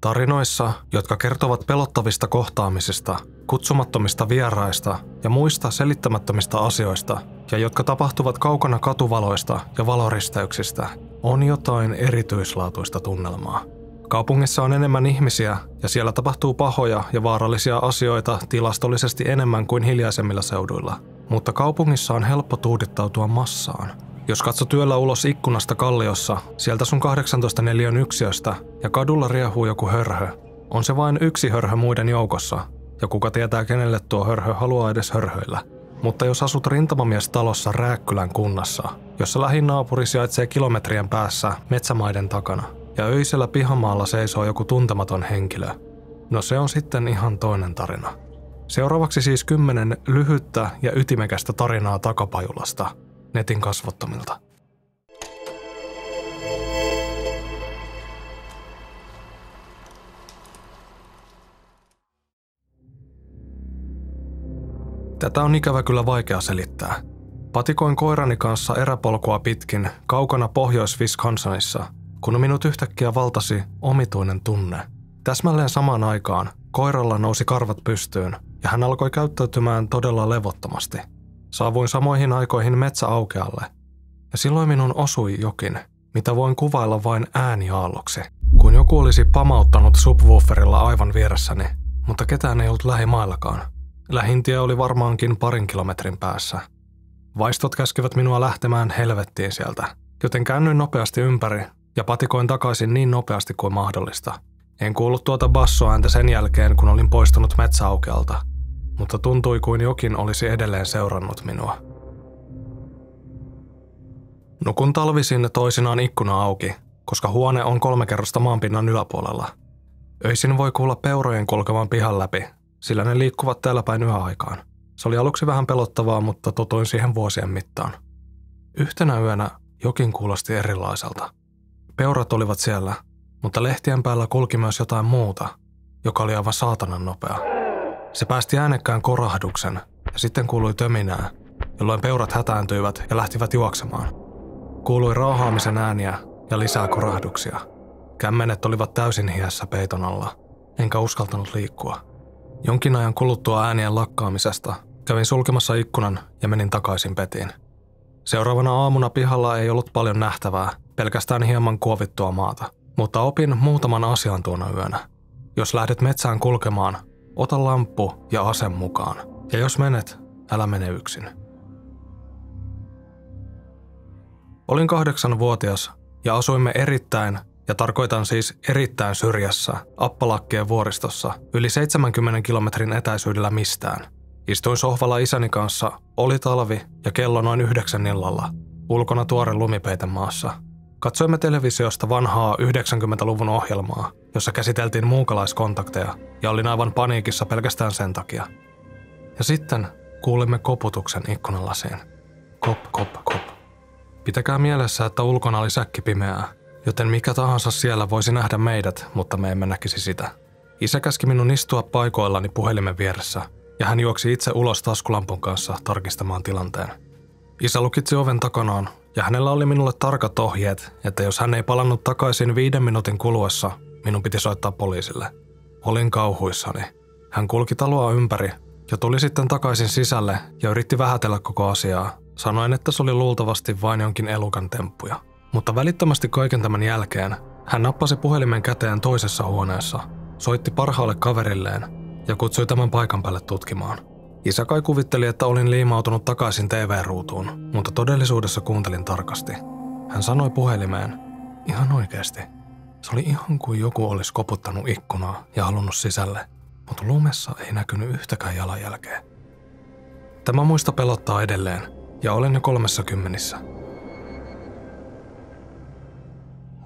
Tarinoissa, jotka kertovat pelottavista kohtaamisista, kutsumattomista vieraista ja muista selittämättömistä asioista, ja jotka tapahtuvat kaukana katuvaloista ja valoristeyksistä, on jotain erityislaatuista tunnelmaa. Kaupungissa on enemmän ihmisiä ja siellä tapahtuu pahoja ja vaarallisia asioita tilastollisesti enemmän kuin hiljaisemmilla seuduilla. Mutta kaupungissa on helppo tuudittautua massaan. Jos katsot työllä ulos ikkunasta kalliossa, sieltä sun 18 neliön yksiöstä ja kadulla riehuu joku hörhö, on se vain yksi hörhö muiden joukossa, ja kuka tietää kenelle tuo hörhö haluaa edes hörhöillä. Mutta jos asut rintamamiestalossa Rääkkylän kunnassa, jossa lähin naapuri sijaitsee kilometrien päässä metsämaiden takana, ja öisellä pihamaalla seisoo joku tuntematon henkilö, no se on sitten ihan toinen tarina. Seuraavaksi siis kymmenen lyhyttä ja ytimekästä tarinaa takapajulasta, netin kasvottomilta. Tätä on ikävä kyllä vaikea selittää. Patikoin koirani kanssa eräpolkua pitkin kaukana Pohjois-Wisconsinissa, kun minut yhtäkkiä valtasi omituinen tunne. Täsmälleen samaan aikaan koiralla nousi karvat pystyyn ja hän alkoi käyttäytymään todella levottomasti. Saavuin samoihin aikoihin metsäaukealle ja silloin minun osui jokin, mitä voin kuvailla vain ääniaalloksi. Kun joku olisi pamauttanut subwooferilla aivan vieressäni, mutta ketään ei ollut lähimaillakaan – Lähintie oli varmaankin parin kilometrin päässä. Vaistot käskivät minua lähtemään helvettiin sieltä, joten käännyin nopeasti ympäri ja patikoin takaisin niin nopeasti kuin mahdollista. En kuullut tuota bassoääntä sen jälkeen, kun olin poistunut metsäaukealta, mutta tuntui kuin jokin olisi edelleen seurannut minua. Nukun talvisin toisinaan ikkuna auki, koska huone on kolme kerrosta maanpinnan yläpuolella. Öisin voi kuulla peurojen kulkevan pihan läpi sillä ne liikkuvat täällä päin yöaikaan. Se oli aluksi vähän pelottavaa, mutta totoin siihen vuosien mittaan. Yhtenä yönä jokin kuulosti erilaiselta. Peurat olivat siellä, mutta lehtien päällä kulki myös jotain muuta, joka oli aivan saatanan nopea. Se päästi äänekkään korahduksen ja sitten kuului töminää, jolloin peurat hätääntyivät ja lähtivät juoksemaan. Kuului rauhaamisen ääniä ja lisää korahduksia. Kämmenet olivat täysin hiessä peiton alla, enkä uskaltanut liikkua. Jonkin ajan kuluttua äänien lakkaamisesta kävin sulkemassa ikkunan ja menin takaisin petiin. Seuraavana aamuna pihalla ei ollut paljon nähtävää, pelkästään hieman kuovittua maata, mutta opin muutaman asian tuona yönä. Jos lähdet metsään kulkemaan, ota lamppu ja ase mukaan. Ja jos menet, älä mene yksin. Olin kahdeksanvuotias ja asuimme erittäin ja tarkoitan siis erittäin syrjässä, Appalakkeen vuoristossa, yli 70 kilometrin etäisyydellä mistään. Istuin sohvalla isäni kanssa, oli talvi ja kello noin yhdeksän illalla, ulkona tuore lumipeite maassa. Katsoimme televisiosta vanhaa 90-luvun ohjelmaa, jossa käsiteltiin muukalaiskontakteja, ja olin aivan paniikissa pelkästään sen takia. Ja sitten kuulimme koputuksen ikkunalasiin. Kop, kop, kop. Pitäkää mielessä, että ulkona oli säkki pimeää, joten mikä tahansa siellä voisi nähdä meidät, mutta me emme näkisi sitä. Isä käski minun istua paikoillani puhelimen vieressä, ja hän juoksi itse ulos taskulampun kanssa tarkistamaan tilanteen. Isä lukitsi oven takanaan, ja hänellä oli minulle tarkat ohjeet, että jos hän ei palannut takaisin viiden minuutin kuluessa, minun piti soittaa poliisille. Olin kauhuissani. Hän kulki taloa ympäri ja tuli sitten takaisin sisälle ja yritti vähätellä koko asiaa, sanoen, että se oli luultavasti vain jonkin elukan temppuja. Mutta välittömästi kaiken tämän jälkeen hän nappasi puhelimen käteen toisessa huoneessa, soitti parhaalle kaverilleen ja kutsui tämän paikan päälle tutkimaan. Isä kai kuvitteli, että olin liimautunut takaisin TV-ruutuun, mutta todellisuudessa kuuntelin tarkasti. Hän sanoi puhelimeen, ihan oikeasti. Se oli ihan kuin joku olisi koputtanut ikkunaa ja halunnut sisälle, mutta lumessa ei näkynyt yhtäkään jalanjälkeä. Tämä muista pelottaa edelleen, ja olen jo kolmessa kymmenissä.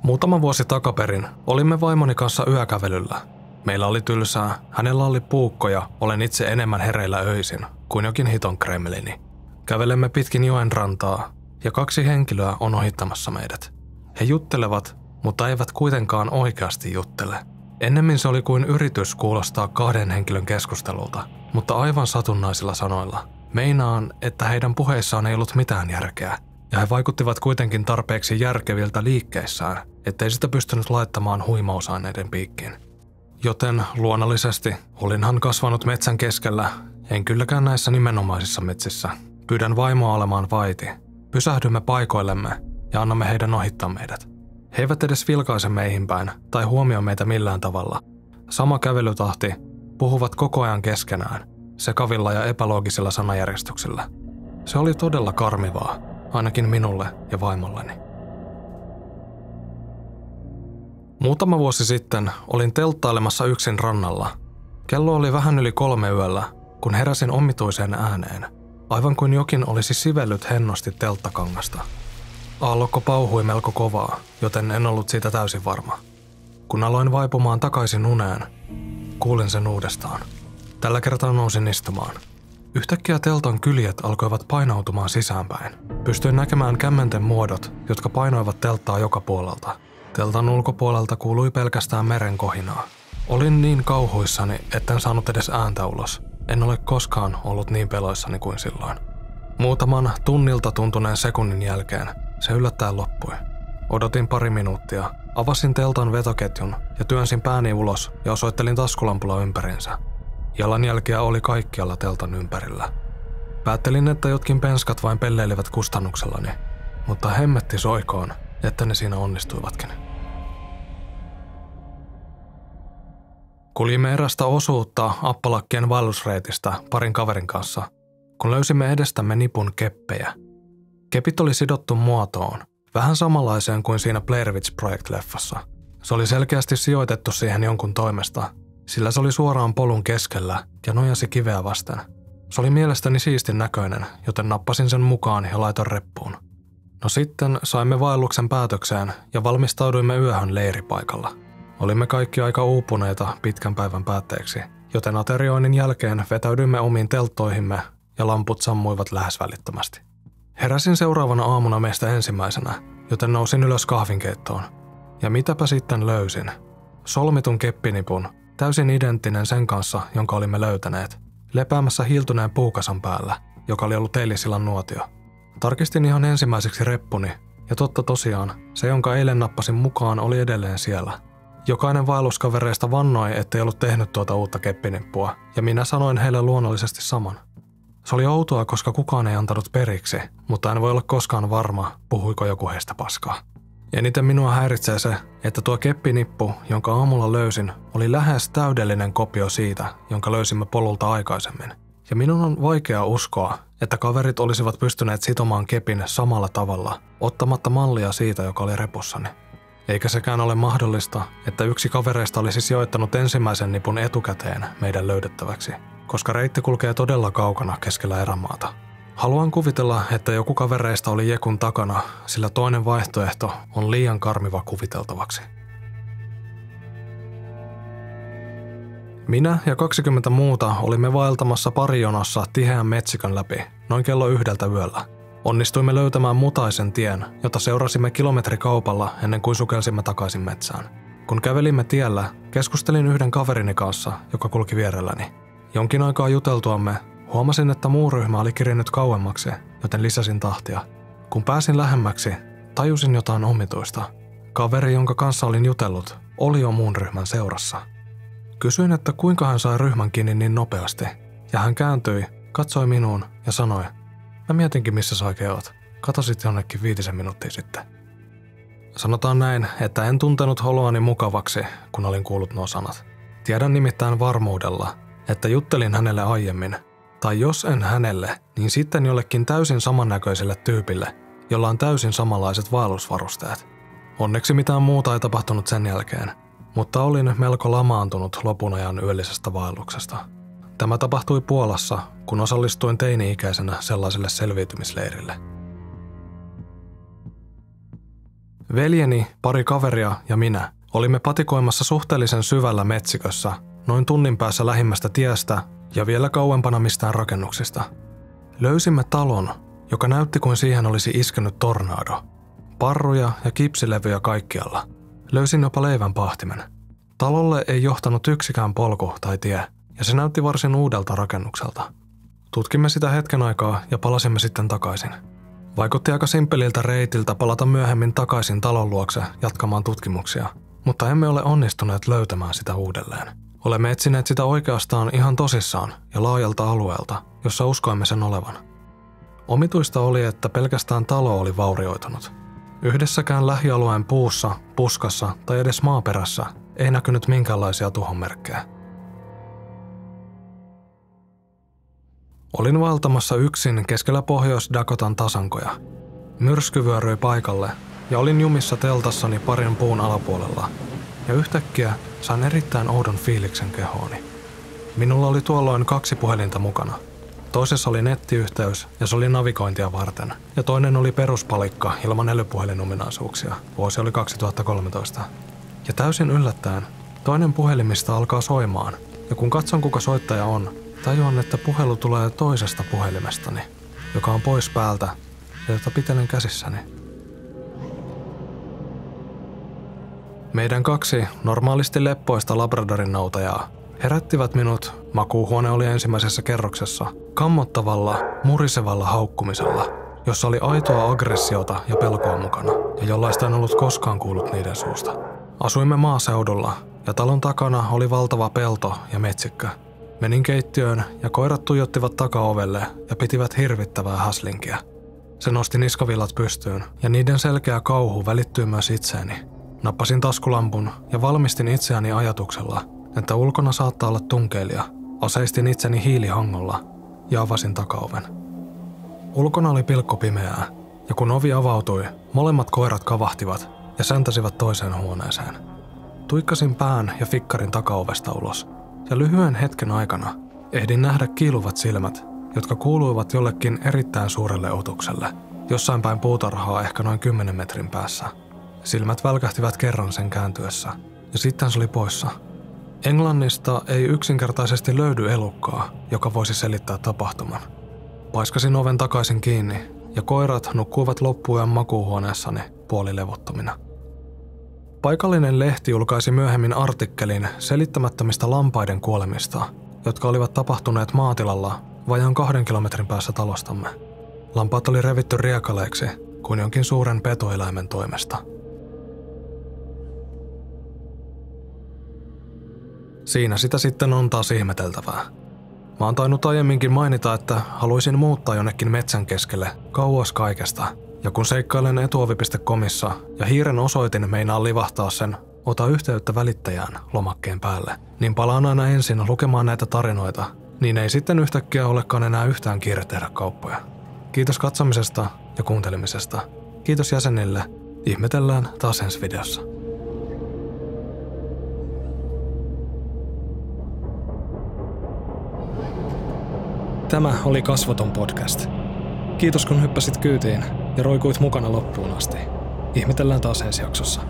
Muutama vuosi takaperin olimme vaimoni kanssa yökävelyllä. Meillä oli tylsää, hänellä oli puukkoja, olen itse enemmän hereillä öisin kuin jokin hiton kremlini. Kävelemme pitkin joen rantaa ja kaksi henkilöä on ohittamassa meidät. He juttelevat, mutta eivät kuitenkaan oikeasti juttele. Ennemmin se oli kuin yritys kuulostaa kahden henkilön keskustelulta, mutta aivan satunnaisilla sanoilla. Meinaan, että heidän puheissaan ei ollut mitään järkeä, ja he vaikuttivat kuitenkin tarpeeksi järkeviltä liikkeissään, ettei sitä pystynyt laittamaan huimausaineiden piikkiin. Joten luonnollisesti olinhan kasvanut metsän keskellä, en kylläkään näissä nimenomaisissa metsissä. Pyydän vaimoa olemaan vaiti. Pysähdymme paikoillemme ja annamme heidän ohittaa meidät. He eivät edes vilkaise meihin päin tai huomioi meitä millään tavalla. Sama kävelytahti, puhuvat koko ajan keskenään, sekavilla ja epäloogisilla sanajärjestyksillä. Se oli todella karmivaa, ainakin minulle ja vaimolleni. Muutama vuosi sitten olin telttailemassa yksin rannalla. Kello oli vähän yli kolme yöllä, kun heräsin omituiseen ääneen, aivan kuin jokin olisi sivellyt hennosti telttakangasta. Aallokko pauhui melko kovaa, joten en ollut siitä täysin varma. Kun aloin vaipumaan takaisin uneen, kuulin sen uudestaan. Tällä kertaa nousin istumaan. Yhtäkkiä teltan kyljet alkoivat painautumaan sisäänpäin. Pystyin näkemään kämmenten muodot, jotka painoivat telttaa joka puolelta – Teltan ulkopuolelta kuului pelkästään meren kohinaa. Olin niin kauhuissani, etten saanut edes ääntä ulos. En ole koskaan ollut niin peloissani kuin silloin. Muutaman tunnilta tuntuneen sekunnin jälkeen se yllättäen loppui. Odotin pari minuuttia, avasin teltan vetoketjun ja työnsin pääni ulos ja osoittelin taskulampulla ympärinsä. Jalanjälkiä oli kaikkialla teltan ympärillä. Päättelin, että jotkin penskat vain pelleilivät kustannuksellani, mutta hemmetti soikoon, että ne siinä onnistuivatkin. Kuljimme erästä osuutta appalakkien vaellusreitistä parin kaverin kanssa, kun löysimme edestämme nipun keppejä. Kepit oli sidottu muotoon, vähän samanlaiseen kuin siinä Blair Witch Project-leffassa. Se oli selkeästi sijoitettu siihen jonkun toimesta, sillä se oli suoraan polun keskellä ja nojasi kiveä vasten. Se oli mielestäni siistin näköinen, joten nappasin sen mukaan ja laitoin reppuun – No sitten saimme vaelluksen päätökseen ja valmistauduimme yöhön leiripaikalla. Olimme kaikki aika uupuneita pitkän päivän päätteeksi, joten aterioinnin jälkeen vetäydyimme omiin telttoihimme ja lamput sammuivat lähes välittömästi. Heräsin seuraavana aamuna meistä ensimmäisenä, joten nousin ylös kahvinkeittoon. Ja mitäpä sitten löysin? Solmitun keppinipun, täysin identtinen sen kanssa, jonka olimme löytäneet, lepäämässä hiiltuneen puukasan päällä, joka oli ollut Eilisillan nuotio – Tarkistin ihan ensimmäiseksi reppuni, ja totta tosiaan, se jonka eilen nappasin mukaan oli edelleen siellä. Jokainen vaelluskavereista vannoi, ettei ollut tehnyt tuota uutta keppinippua, ja minä sanoin heille luonnollisesti saman. Se oli outoa, koska kukaan ei antanut periksi, mutta en voi olla koskaan varma, puhuiko joku heistä paskaa. Eniten minua häiritsee se, että tuo keppinippu, jonka aamulla löysin, oli lähes täydellinen kopio siitä, jonka löysimme polulta aikaisemmin. Ja minun on vaikea uskoa, että kaverit olisivat pystyneet sitomaan kepin samalla tavalla, ottamatta mallia siitä, joka oli repussani. Eikä sekään ole mahdollista, että yksi kavereista olisi sijoittanut ensimmäisen nipun etukäteen meidän löydettäväksi, koska reitti kulkee todella kaukana keskellä erämaata. Haluan kuvitella, että joku kavereista oli Jekun takana, sillä toinen vaihtoehto on liian karmiva kuviteltavaksi. Minä ja 20 muuta olimme vaeltamassa parijonossa tiheän metsikön läpi, noin kello yhdeltä yöllä. Onnistuimme löytämään mutaisen tien, jota seurasimme kilometrikaupalla ennen kuin sukelsimme takaisin metsään. Kun kävelimme tiellä, keskustelin yhden kaverini kanssa, joka kulki vierelläni. Jonkin aikaa juteltuamme, huomasin, että muu ryhmä oli kirjennyt kauemmaksi, joten lisäsin tahtia. Kun pääsin lähemmäksi, tajusin jotain omituista. Kaveri, jonka kanssa olin jutellut, oli jo muun ryhmän seurassa – Kysyin, että kuinka hän sai ryhmän kiinni niin nopeasti, ja hän kääntyi, katsoi minuun ja sanoi, mä mietinkin missä sä oikein oot. Katosit jonnekin viitisen minuuttia sitten. Sanotaan näin, että en tuntenut holoani mukavaksi, kun olin kuullut nuo sanat. Tiedän nimittäin varmuudella, että juttelin hänelle aiemmin, tai jos en hänelle, niin sitten jollekin täysin samannäköiselle tyypille, jolla on täysin samanlaiset vaellusvarusteet. Onneksi mitään muuta ei tapahtunut sen jälkeen, mutta olin melko lamaantunut lopun ajan yöllisestä vaelluksesta. Tämä tapahtui Puolassa, kun osallistuin teini-ikäisenä sellaiselle selviytymisleirille. Veljeni, pari kaveria ja minä olimme patikoimassa suhteellisen syvällä metsikössä, noin tunnin päässä lähimmästä tiestä ja vielä kauempana mistään rakennuksista. Löysimme talon, joka näytti kuin siihen olisi iskenyt tornado. Parruja ja kipsilevyjä kaikkialla – Löysin jopa leivän pahtimen. Talolle ei johtanut yksikään polku tai tie, ja se näytti varsin uudelta rakennukselta. Tutkimme sitä hetken aikaa ja palasimme sitten takaisin. Vaikutti aika simpeliltä reitiltä palata myöhemmin takaisin talon luokse jatkamaan tutkimuksia, mutta emme ole onnistuneet löytämään sitä uudelleen. Olemme etsineet sitä oikeastaan ihan tosissaan ja laajalta alueelta, jossa uskoimme sen olevan. Omituista oli, että pelkästään talo oli vaurioitunut. Yhdessäkään lähialueen puussa, puskassa tai edes maaperässä ei näkynyt minkäänlaisia tuhonmerkkejä. Olin valtamassa yksin keskellä Pohjois-Dakotan tasankoja. Myrsky vyöryi paikalle ja olin jumissa teltassani parin puun alapuolella. Ja yhtäkkiä sain erittäin oudon fiiliksen kehooni. Minulla oli tuolloin kaksi puhelinta mukana. Toisessa oli nettiyhteys ja se oli navigointia varten. Ja toinen oli peruspalikka ilman älypuhelinominaisuuksia. Vuosi oli 2013. Ja täysin yllättäen toinen puhelimista alkaa soimaan. Ja kun katson kuka soittaja on, tajuan, että puhelu tulee toisesta puhelimestani, joka on pois päältä ja jota pitelen käsissäni. Meidän kaksi normaalisti leppoista Labradorin nautajaa herättivät minut, makuuhuone oli ensimmäisessä kerroksessa, kammottavalla, murisevalla haukkumisella, jossa oli aitoa aggressiota ja pelkoa mukana, ja jollaista en ollut koskaan kuullut niiden suusta. Asuimme maaseudulla, ja talon takana oli valtava pelto ja metsikkä. Menin keittiöön, ja koirat tuijottivat takaovelle ja pitivät hirvittävää häslinkiä. Se nosti niskavillat pystyyn, ja niiden selkeä kauhu välittyy myös itseeni, Nappasin taskulampun ja valmistin itseäni ajatuksella, että ulkona saattaa olla tunkeilija. Aseistin itseni hiilihangolla ja avasin takaoven. Ulkona oli pilkko pimeää, ja kun ovi avautui, molemmat koirat kavahtivat ja säntäsivät toiseen huoneeseen. Tuikkasin pään ja fikkarin takaovesta ulos, ja lyhyen hetken aikana ehdin nähdä kiiluvat silmät, jotka kuuluivat jollekin erittäin suurelle otukselle, jossain päin puutarhaa ehkä noin 10 metrin päässä – Silmät välkähtivät kerran sen kääntyessä, ja sitten se oli poissa. Englannista ei yksinkertaisesti löydy elukkaa, joka voisi selittää tapahtuman. Paiskasin oven takaisin kiinni, ja koirat nukkuivat loppujen makuuhuoneessani puolilevottomina. Paikallinen lehti julkaisi myöhemmin artikkelin selittämättömistä lampaiden kuolemista, jotka olivat tapahtuneet maatilalla vajaan kahden kilometrin päässä talostamme. Lampaat oli revitty riekaleiksi kuin jonkin suuren petoeläimen toimesta – Siinä sitä sitten on taas ihmeteltävää. Mä oon tainnut aiemminkin mainita, että haluaisin muuttaa jonnekin metsän keskelle, kauas kaikesta. Ja kun seikkailen etuovi.comissa ja hiiren osoitin meinaa livahtaa sen ota yhteyttä välittäjään lomakkeen päälle, niin palaan aina ensin lukemaan näitä tarinoita, niin ei sitten yhtäkkiä olekaan enää yhtään kiire tehdä kauppoja. Kiitos katsomisesta ja kuuntelemisesta. Kiitos jäsenille. Ihmetellään taas ensi videossa. Tämä oli Kasvoton podcast. Kiitos kun hyppäsit kyytiin ja roikuit mukana loppuun asti. Ihmetellään taas ensi jaksossa.